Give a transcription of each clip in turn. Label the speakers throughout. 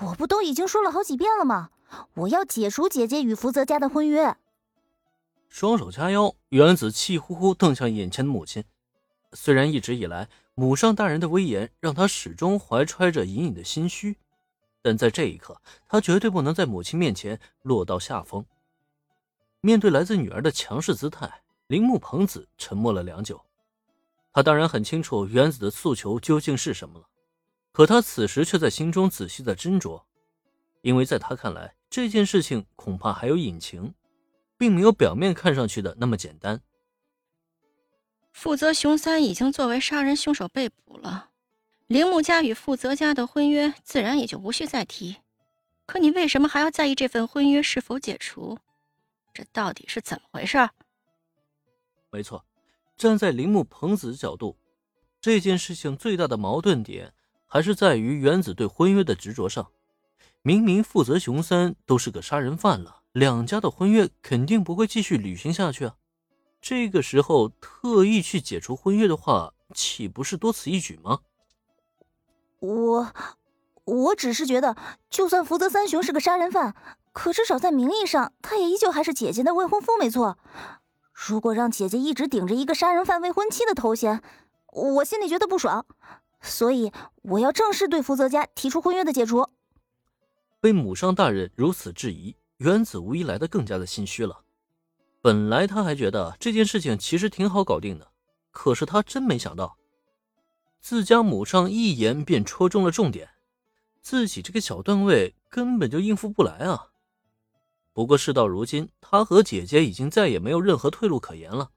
Speaker 1: 我不都已经说了好几遍了吗？我要解除姐姐与福泽家的婚约。
Speaker 2: 双手掐腰，原子气呼呼瞪向眼前的母亲。虽然一直以来母上大人的威严让他始终怀揣着隐隐的心虚，但在这一刻，他绝对不能在母亲面前落到下风。面对来自女儿的强势姿态，铃木朋子沉默了良久。他当然很清楚原子的诉求究竟是什么了，可他此时却在心中仔细的斟酌，因为在他看来，这件事情恐怕还有隐情。并没有表面看上去的那么简单。
Speaker 3: 负责熊三已经作为杀人凶手被捕了，铃木家与负责家的婚约自然也就无需再提。可你为什么还要在意这份婚约是否解除？这到底是怎么回事？
Speaker 2: 没错，站在铃木朋子的角度，这件事情最大的矛盾点还是在于原子对婚约的执着上。明明负责熊三都是个杀人犯了。两家的婚约肯定不会继续履行下去啊！这个时候特意去解除婚约的话，岂不是多此一举吗？
Speaker 1: 我，我只是觉得，就算福泽三雄是个杀人犯，可至少在名义上，他也依旧还是姐姐的未婚夫，没错。如果让姐姐一直顶着一个杀人犯未婚妻的头衔，我心里觉得不爽。所以，我要正式对福泽家提出婚约的解除。
Speaker 2: 被母上大人如此质疑。原子无疑来得更加的心虚了。本来他还觉得这件事情其实挺好搞定的，可是他真没想到，自家母上一言便戳中了重点，自己这个小段位根本就应付不来啊。不过事到如今，他和姐姐已经再也没有任何退路可言了，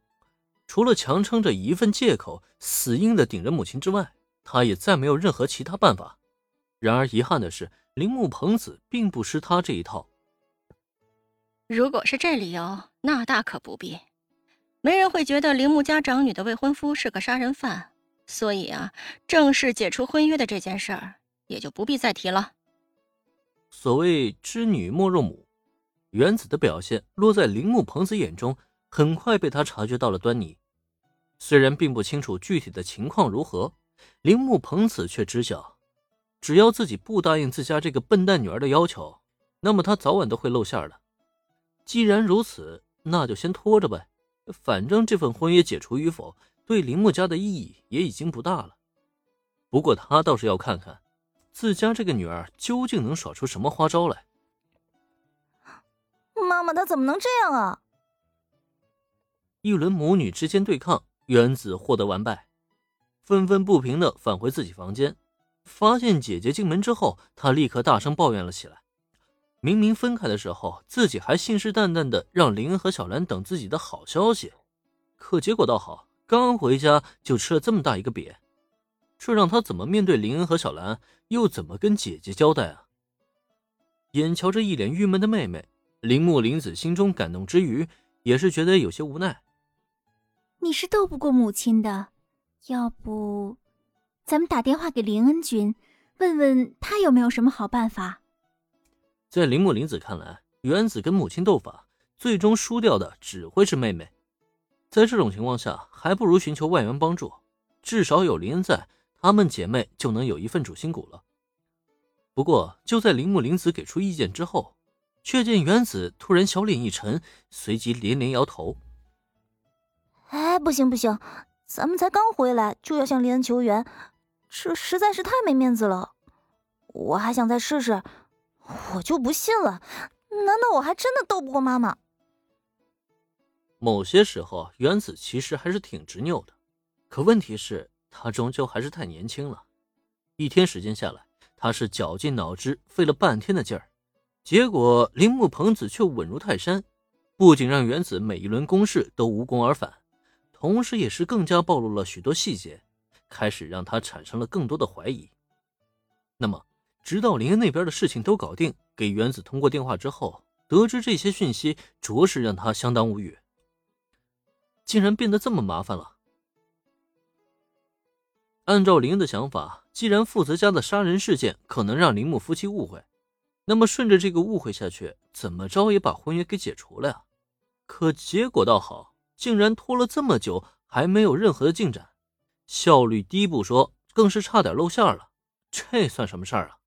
Speaker 2: 除了强撑着一份借口，死硬的顶着母亲之外，他也再没有任何其他办法。然而遗憾的是，铃木朋子并不吃他这一套。
Speaker 3: 如果是这理由，那大可不必。没人会觉得铃木家长女的未婚夫是个杀人犯，所以啊，正式解除婚约的这件事儿也就不必再提了。
Speaker 2: 所谓知女莫若母，原子的表现落在铃木朋子眼中，很快被他察觉到了端倪。虽然并不清楚具体的情况如何，铃木朋子却知晓，只要自己不答应自家这个笨蛋女儿的要求，那么他早晚都会露馅的。既然如此，那就先拖着呗。反正这份婚约解除与否，对铃木家的意义也已经不大了。不过他倒是要看看，自家这个女儿究竟能耍出什么花招来。
Speaker 1: 妈妈，她怎么能这样啊？
Speaker 2: 一轮母女之间对抗，原子获得完败，愤愤不平的返回自己房间，发现姐姐进门之后，他立刻大声抱怨了起来。明明分开的时候，自己还信誓旦旦的让林恩和小兰等自己的好消息，可结果倒好，刚回家就吃了这么大一个瘪，这让他怎么面对林恩和小兰，又怎么跟姐姐交代啊？眼瞧着一脸郁闷的妹妹，铃木林子心中感动之余，也是觉得有些无奈。
Speaker 4: 你是斗不过母亲的，要不，咱们打电话给林恩君，问问他有没有什么好办法。
Speaker 2: 在铃木林子看来，原子跟母亲斗法，最终输掉的只会是妹妹。在这种情况下，还不如寻求外援帮助，至少有林恩在，她们姐妹就能有一份主心骨了。不过，就在铃木林子给出意见之后，却见原子突然小脸一沉，随即连连摇头：“
Speaker 1: 哎，不行不行，咱们才刚回来就要向林恩求援，这实在是太没面子了。我还想再试试。”我就不信了，难道我还真的斗不过妈妈？
Speaker 2: 某些时候，原子其实还是挺执拗的，可问题是，他终究还是太年轻了。一天时间下来，他是绞尽脑汁，费了半天的劲儿，结果铃木朋子却稳如泰山，不仅让原子每一轮攻势都无功而返，同时也是更加暴露了许多细节，开始让他产生了更多的怀疑。那么？直到林恩那边的事情都搞定，给原子通过电话之后，得知这些讯息，着实让他相当无语。竟然变得这么麻烦了。按照林恩的想法，既然负责家的杀人事件可能让铃木夫妻误会，那么顺着这个误会下去，怎么着也把婚约给解除了呀？可结果倒好，竟然拖了这么久，还没有任何的进展，效率低不说，更是差点露馅了。这算什么事儿啊？